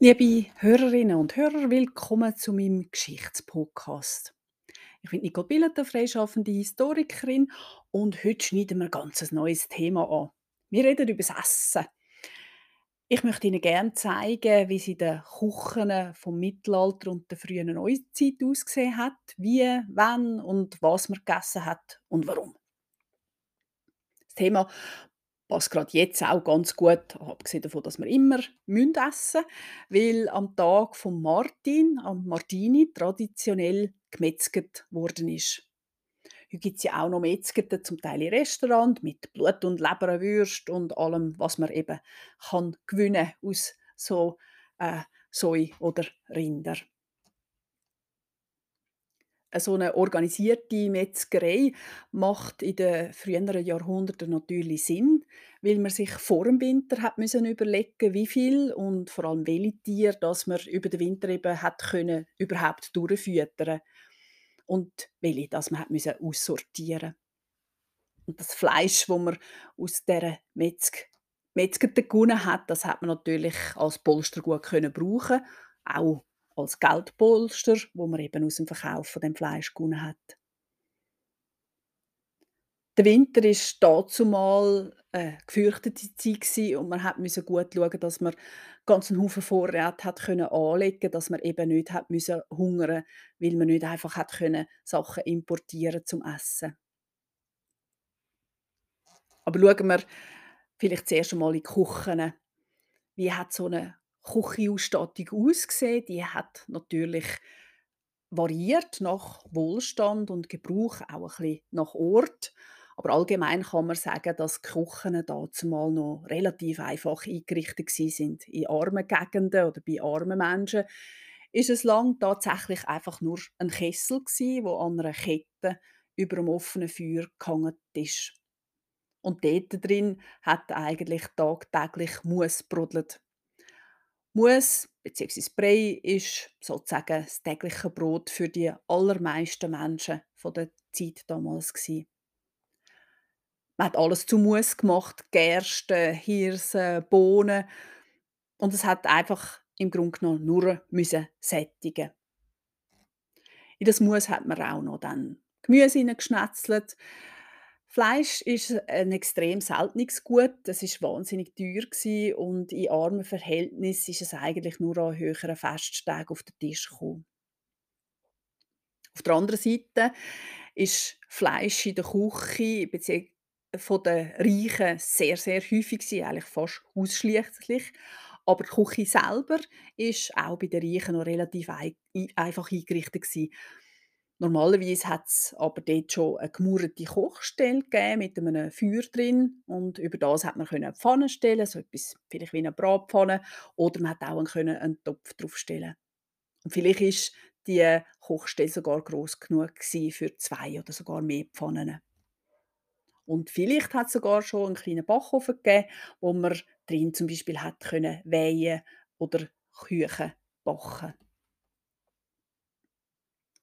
Liebe Hörerinnen und Hörer, willkommen zu meinem Geschichtspodcast. Ich bin Nicole Billeter, freischaffende Historikerin und heute schneiden wir ein ganz neues Thema an. Wir reden über das Essen. Ich möchte Ihnen gerne zeigen, wie es in den Küchen vom Mittelalter und der frühen Neuzeit ausgesehen hat, wie, wann und was man gegessen hat und warum. Das Thema passt gerade jetzt auch ganz gut, abgesehen davon, dass wir immer müssen essen weil am Tag von Martin, am Martini, traditionell gemetzget worden ist. Heute gibt es ja auch noch Metzger, zum Teil in Restaurant mit Blut- und Leberwürst und allem, was man eben kann gewinnen aus so äh, Soi oder Rinder so eine organisierte Metzgerei macht in den früheren Jahrhunderten natürlich Sinn, weil man sich vor dem Winter hat müssen überlegen, wie viel und vor allem welche Tiere, dass man über den Winter eben hat können überhaupt durchfüttern und welche, dass man hat müssen aussortieren. Und das Fleisch, wo man aus der Metzg Metzgerte gewonnen hat, das hat man natürlich als Polster gut können brauchen, auch als Geldpolster, wo man eben aus dem Verkauf von dem Fleisch gewonnen hat. Der Winter ist dazumal eine gefürchtete Zeit und man hat gut schauen, dass man ganz einen Haufen Vorrat hat können anlegen, dass man eben nicht hat müssen hungern, weil man nicht einfach hat können Sachen importieren zum Essen. Aber schauen wir vielleicht zuerst einmal in die Küchen. Wie hat so eine Küchenausstattung ausgesehen. Die hat natürlich variiert nach Wohlstand und Gebrauch, auch ein bisschen nach Ort. Aber allgemein kann man sagen, dass die Küchen dazumal noch relativ einfach eingerichtet sind. In armen Gegenden oder bei armen Menschen ist es lang tatsächlich einfach nur ein Kessel wo an einer Kette über dem offenen Feuer gehangen ist. Und dort drin hat eigentlich tagtäglich Muss brodelt. Muss bzw. Brei ist sozusagen das tägliche Brot für die allermeisten Menschen von der Zeit damals gsi. Man hat alles zu Muss gemacht, Gerste, Hirse, Bohnen und es hat einfach im Grunde genommen nur müssen sättigen. In das Muss hat man auch noch dann Gemüse hineingeschnetzelt, Fleisch ist ein extrem seltenes Gut. Es war wahnsinnig teuer und in armen Verhältnissen ist es eigentlich nur an höheren Festtagen auf den Tisch gekommen. Auf der anderen Seite ist Fleisch in der Küche von den Reichen sehr, sehr häufig gewesen, eigentlich fast ausschließlich. Aber die Küche selber ist auch bei den Reichen noch relativ ei einfach eingerichtet gewesen. Normalerweise hat es aber dort schon eine gemauerte Kochstelle mit einem Feuer drin und über das hat man eine Pfanne stellen, so etwas vielleicht wie eine Bratpfanne oder man hat auch können einen Topf draufstellen. Und vielleicht ist die Kochstelle sogar groß genug für zwei oder sogar mehr Pfannen. Und vielleicht hat es sogar schon einen kleinen Backofen gegeben, wo man drin zum Beispiel hat können wehen oder Küchen backen.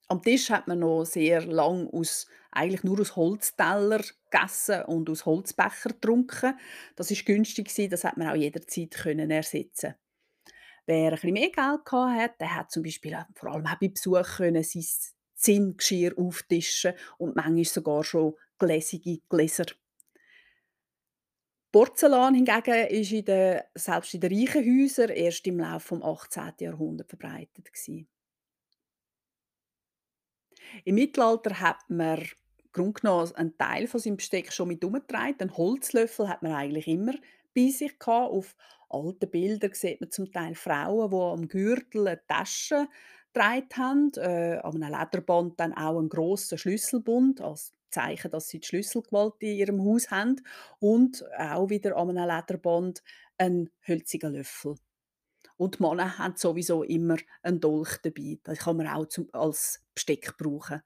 Am Tisch hat man noch sehr lang aus eigentlich nur aus Holzteller gegessen und aus Holzbecher getrunken. Das ist günstig das hat man auch jederzeit können ersetzen. Wer ein bisschen mehr Geld hatte, der hat zum Beispiel vor allem auch bei Besuch können sein Zinngeschirr auftischen und manchmal sogar schon gläsige Gläser. Porzellan hingegen ist in den, selbst in den reichen Häusern erst im Laufe des 18. Jahrhunderts verbreitet gewesen. Im Mittelalter hat man Grunde genommen einen Teil von seinem Besteck schon mit herumgetragen. Einen Holzlöffel hat man eigentlich immer bei sich gehabt. Auf alten Bildern sieht man zum Teil Frauen, die am Gürtel eine Tasche getragen haben, äh, an einem Lederband dann auch einen grossen Schlüsselbund als Zeichen, dass sie die Schlüsselgewalt in ihrem Haus haben und auch wieder an einem Lederband einen hölzigen Löffel. Und die Männer haben sowieso immer einen Dolch dabei. Das kann man auch zum, als Besteck brauchen.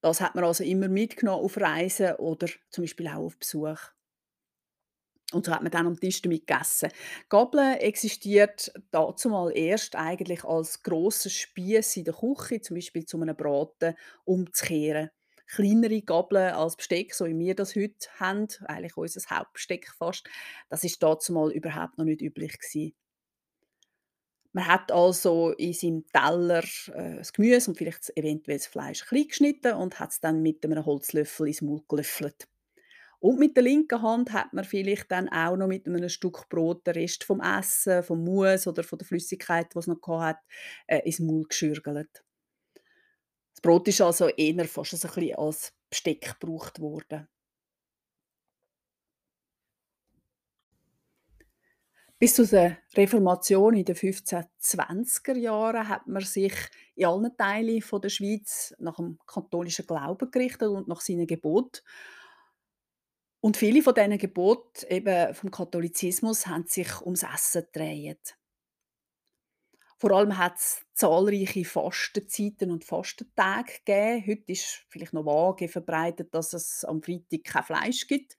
Das hat man also immer mitgenommen auf Reisen oder zum Beispiel auch auf Besuch. Und so hat man dann am Tisch damit gegessen. Gabeln existiert dazu mal erst eigentlich als grosser Spieß in der Küche, zum Beispiel zu einem Braten umzukehren. Kleinere Gabeln als Besteck, so wie wir das heute haben, eigentlich unser Hauptbesteck fast, das dazu mal überhaupt noch nicht üblich gewesen. Man hat also in seinem Teller, äh, das Gemüse und vielleicht eventuell das Fleisch klein geschnitten und hat es dann mit einem Holzlöffel ins Maul gelöffelt. Und mit der linken Hand hat man vielleicht dann auch noch mit einem Stück Brot den Rest vom Essen, vom Mousse oder von der Flüssigkeit, es noch hat, äh, ins Maul geschürgelt. Das Brot ist also eher fast ein bisschen als Besteck gebraucht worden. Bis zu der Reformation in den 1520er Jahren hat man sich in allen Teilen der Schweiz nach dem katholischen Glauben gerichtet und nach seinen Geboten. Und viele von diesen Geboten eben vom Katholizismus haben sich ums Essen gedreht. Vor allem hat es zahlreiche Fastenzeiten und Fastentage gegeben. Heute ist vielleicht noch vage verbreitet, dass es am Freitag kein Fleisch gibt.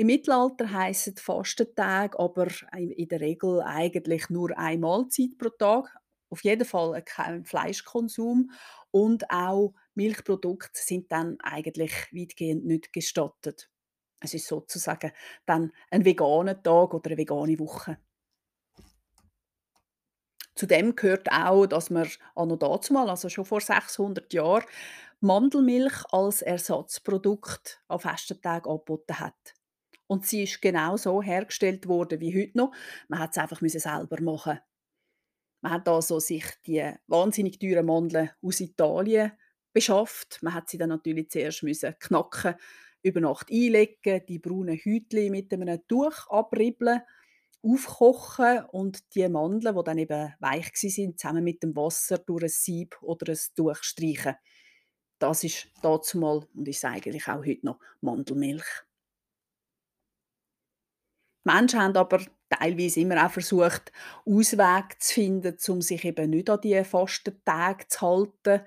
Im Mittelalter heissen Fastentage aber in der Regel eigentlich nur eine Mahlzeit pro Tag. Auf jeden Fall kein Fleischkonsum und auch Milchprodukte sind dann eigentlich weitgehend nicht gestattet. Es ist sozusagen dann ein veganer Tag oder eine vegane Woche. Zudem gehört auch, dass man anno dazumal, also schon vor 600 Jahren, Mandelmilch als Ersatzprodukt an Festentagen angeboten hat. Und sie ist genau so hergestellt worden wie heute noch. Man hat es einfach selber machen. Man hat also sich die wahnsinnig teuren Mandeln aus Italien beschafft. Man hat sie dann natürlich zuerst müssen knacken, über Nacht einlegen, die braunen Häutchen mit einem Tuch abribbeln, aufkochen und die Mandeln, die dann eben weich sind, zusammen mit dem Wasser durch ein Sieb oder ein Tuch streichen. Das ist dazumal und ist eigentlich auch heute noch Mandelmilch. Menschen haben aber teilweise immer auch versucht, Auswege zu finden, um sich eben nicht an die Fastentage zu halten.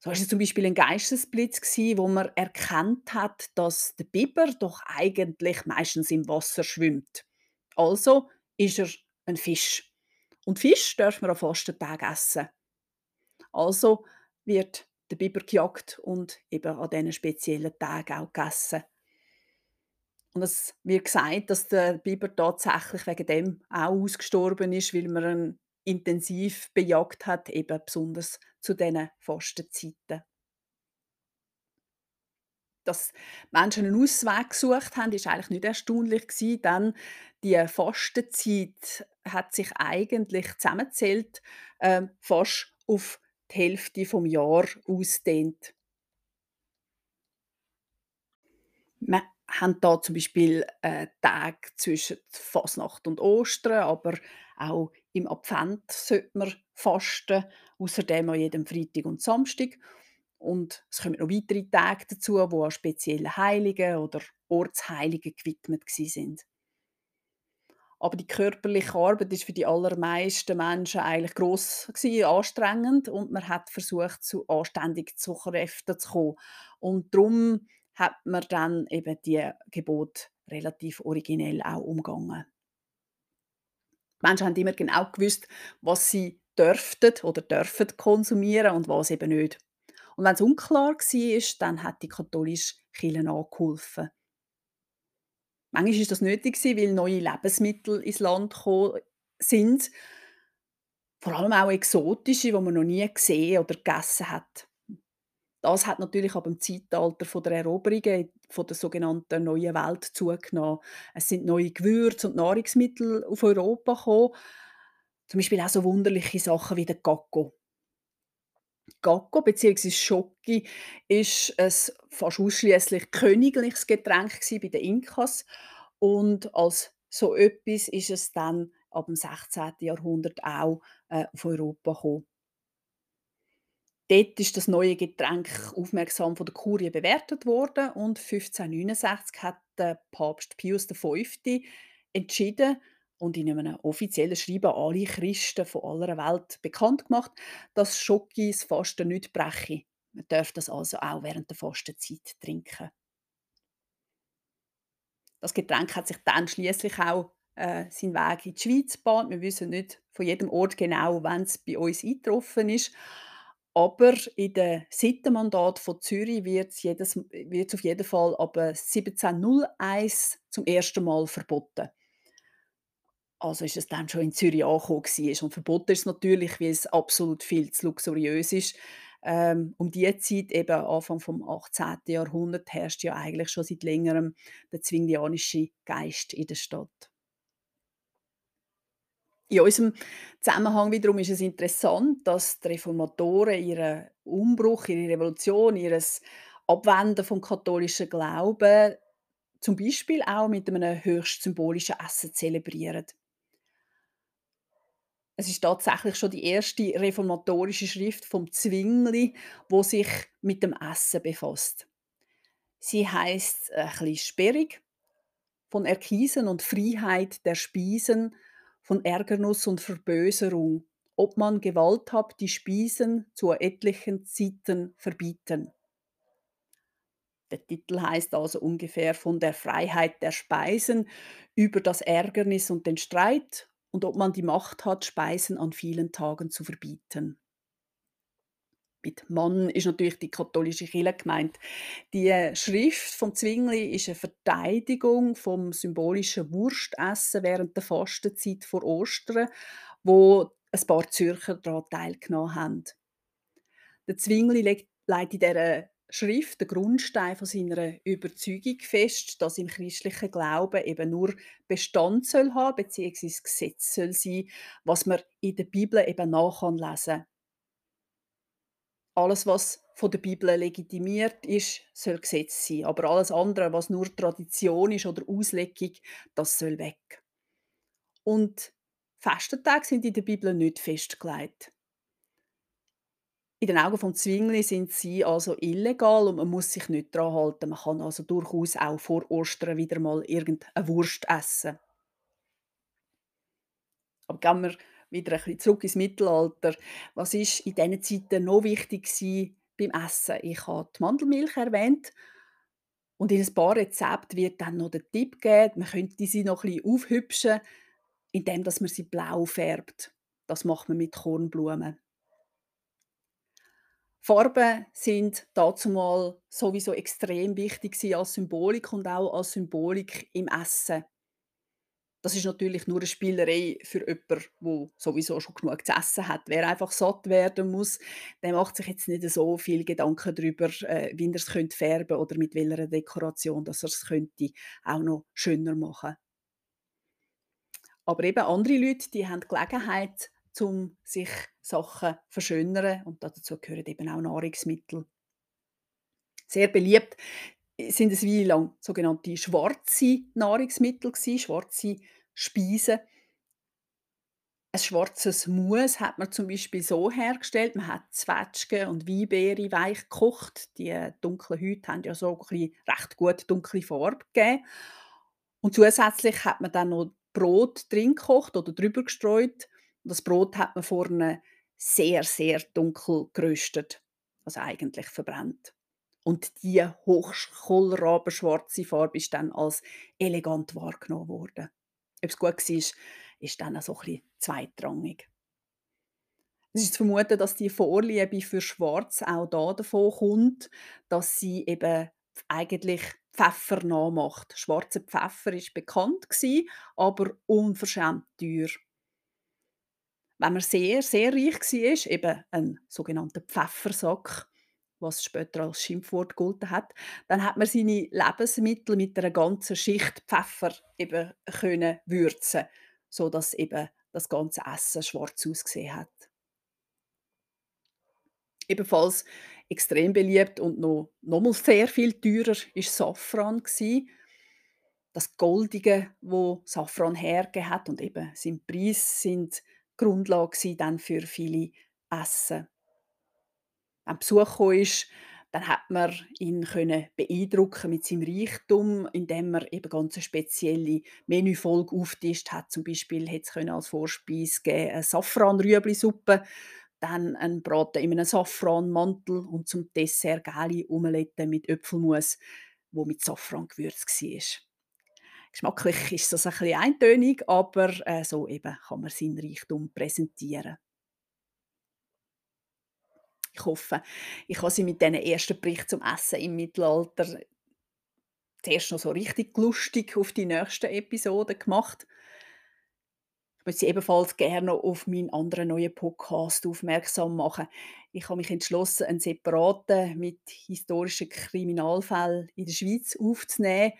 So war es zum Beispiel ein Geistesblitz, wo man erkannt hat, dass der Biber doch eigentlich meistens im Wasser schwimmt. Also ist er ein Fisch. Und Fisch darf man am Fastentag essen. Also wird der Biber gejagt und eben an diesen speziellen Tagen auch gegessen. Und es wird gesagt, dass der Biber tatsächlich wegen dem auch ausgestorben ist, weil man ihn intensiv bejagt hat, eben besonders zu diesen Fastenzeiten. Dass Menschen einen Ausweg gesucht haben, ist eigentlich nicht erstaunlich gewesen, denn die Fastenzeit hat sich eigentlich zusammengezählt äh, fast auf die Hälfte vom Jahr ausdehnt. Man haben da zum Beispiel äh, Tage zwischen Fasnacht und Ostern, aber auch im Advent sollte man fasten, außerdem an jedem Freitag und Samstag. Und es kommen noch weitere Tage dazu, wo an spezielle Heiligen oder Ortsheiligen gewidmet sind. Aber die körperliche Arbeit ist für die allermeisten Menschen eigentlich gross gewesen, anstrengend und man hat versucht, zu anständig zu Kräften zu kommen. Und darum hat man dann eben die Gebot relativ originell auch umgangen. Die Menschen haben immer genau gewusst, was sie dürften oder dürfen konsumieren und was eben nicht. Und wenn es unklar war, dann hat die katholische Kirche nachgeholfen. Manchmal war das nötig, weil neue Lebensmittel ins Land gekommen sind. Vor allem auch exotische, die man noch nie gesehen oder gegessen hat. Das hat natürlich aber im Zeitalter der Eroberungen von der sogenannten Neuen Welt zugenommen. Es sind neue Gewürze und Nahrungsmittel auf Europa gekommen. Zum Beispiel auch so wunderliche Sachen wie der Gacko. Gacko bzw. Schoki ist ein fast ausschließlich königliches Getränk bei den Inkas und als so etwas ist es dann ab dem 16. Jahrhundert auch äh, auf Europa gekommen. Dort ist das neue Getränk aufmerksam von der Kurie bewertet worden und 1569 hat der Papst Pius V. entschieden und in einem offiziellen Schreiben alle Christen von aller Welt bekannt gemacht, dass Schoki das Fasten nicht breche. Man darf das also auch während der Fastenzeit trinken. Das Getränk hat sich dann schließlich auch äh, seinen Weg in die Schweiz gebahnt. Wir wissen nicht von jedem Ort genau, wann es bei uns eingetroffen ist. Aber in den Sittenmandat von Zürich wird es auf jeden Fall ab 1701 zum ersten Mal verboten. Also ist es dann schon in Zürich angekommen und verboten ist es natürlich, weil es absolut viel zu luxuriös ist. Ähm, um die Zeit, eben Anfang vom 18. Jahrhundert, herrscht ja eigentlich schon seit Längerem der zwinglianische Geist in der Stadt. In unserem Zusammenhang wiederum ist es interessant, dass die Reformatoren ihren Umbruch, ihre Revolution, ihres Abwenden vom katholischen Glauben zum Beispiel auch mit einem höchst symbolischen Essen zelebrieren. Es ist tatsächlich schon die erste reformatorische Schrift vom Zwingli, wo sich mit dem Essen befasst. Sie heißt ein bisschen sperrig von Erkiesen und Freiheit der Spiesen, von Ärgernuss und Verböserung, ob man Gewalt habt, die Spiesen zu etlichen Zeiten verbieten. Der Titel heißt also ungefähr von der Freiheit der Speisen über das Ärgernis und den Streit und ob man die Macht hat, Speisen an vielen Tagen zu verbieten. Mit Mann ist natürlich die katholische Kirche gemeint. Die Schrift vom Zwingli ist eine Verteidigung vom symbolischen Wurstessen während der Fastenzeit vor Ostern, wo ein paar Zürcher daran teilgenommen haben. Der Zwingli legt in dieser Schrift den Grundstein von seiner Überzeugung fest, dass im christlichen Glauben eben nur Bestand soll haben bzw. Gesetz soll sein, was man in der Bibel eben nachlesen kann. Alles, was von der Bibel legitimiert ist, soll Gesetz sein. Aber alles andere, was nur Tradition ist oder Auslegung, das soll weg. Und Fastentage sind in der Bibel nicht festgelegt. In den Augen von Zwingli sind sie also illegal und man muss sich nicht daran halten. Man kann also durchaus auch vor Ostern wieder mal irgendeine Wurst essen. Aber gehen wir wieder ein bisschen zurück ins Mittelalter. Was ist in diesen Zeiten noch wichtig beim Essen? Ich habe die Mandelmilch erwähnt. Und in ein paar Rezepten wird dann noch der Tipp gegeben, man könnte sie noch ein bisschen aufhübschen, indem man sie blau färbt. Das macht man mit Kornblumen. Farben sind dazumal sowieso extrem wichtig als Symbolik und auch als Symbolik im Essen. Das ist natürlich nur eine Spielerei für jemanden, der sowieso schon genug zu hat. Wer einfach satt werden muss, der macht sich jetzt nicht so viel Gedanken darüber, äh, wie er es könnte färben oder mit welcher Dekoration, dass er es könnte auch noch schöner machen. Aber eben andere Leute, die haben die Gelegenheit, um sich Sachen verschönern und dazu gehören eben auch Nahrungsmittel. Sehr beliebt sind es wie lang sogenannte schwarze Nahrungsmittel gewesen, schwarze Speisen. Ein schwarzes Mus hat man zum Beispiel so hergestellt, man hat Zwetschgen und Weinbeere weich gekocht. Die dunklen Häute haben ja so ein recht gut dunkle Farbe gegeben. Und zusätzlich hat man dann noch Brot drin gekocht oder drüber gestreut das Brot hat man vorne sehr, sehr dunkel geröstet, also eigentlich verbrannt. Und die hochkohlrabenschwarze Farbe ist dann als elegant wahrgenommen worden. Ob es gut war, ist dann so ein bisschen zweitrangig. Es ist zu vermuten, dass die Vorliebe für Schwarz auch da davon kommt, dass sie eben eigentlich Pfeffer nachmacht. Schwarzer Pfeffer ist bekannt gewesen, aber unverschämt teuer. Wenn man sehr, sehr reich war, eben ein sogenannter Pfeffersack, was später als Schimpfwort gegolten hat, dann hat man seine Lebensmittel mit einer ganzen Schicht Pfeffer eben können würzen, sodass eben das ganze Essen schwarz ausgesehen hat. Ebenfalls extrem beliebt und noch nochmal sehr viel teurer ist Safran Das Goldige, wo Safran hergegeben hat und eben sein Preis sind Grundlage dann für viele Essen. Wenn Besuch ist, dann hat man ihn können beeindrucken mit seinem Reichtum, indem er eben ganz eine spezielle Menüfolge auftischt hat. Zum Beispiel hätte es als Vorspeise geben eine Safran-Rüebli-Suppe, dann ein Braten in einem Safranmantel und zum Dessert geile Omelette mit Äpfelmus, wo mit Safran gewürzt war. Geschmacklich ist das ein bisschen eintönig, aber äh, so eben kann man seinen Reichtum präsentieren. Ich hoffe, ich habe Sie mit diesen ersten Bericht zum Essen im Mittelalter zuerst noch so richtig lustig auf die nächsten Episoden gemacht. möchte Sie ebenfalls gerne auf meinen anderen neuen Podcast aufmerksam machen. Ich habe mich entschlossen, einen separaten mit historischen Kriminalfällen in der Schweiz aufzunehmen.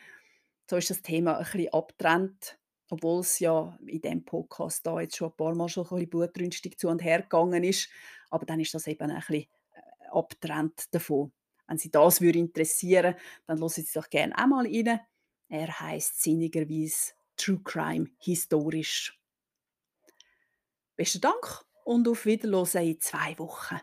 So ist das Thema ein bisschen abgetrennt, obwohl es ja in diesem Podcast da jetzt schon ein paar Mal schon ein bisschen blutrünstig zu und her gegangen ist. Aber dann ist das eben ein bisschen äh, abgetrennt davon. Wenn Sie das würde interessieren, dann hören Sie doch gerne auch mal rein. Er heißt sinnigerweise True Crime historisch. Besten Dank und auf Wiederhören in zwei Wochen.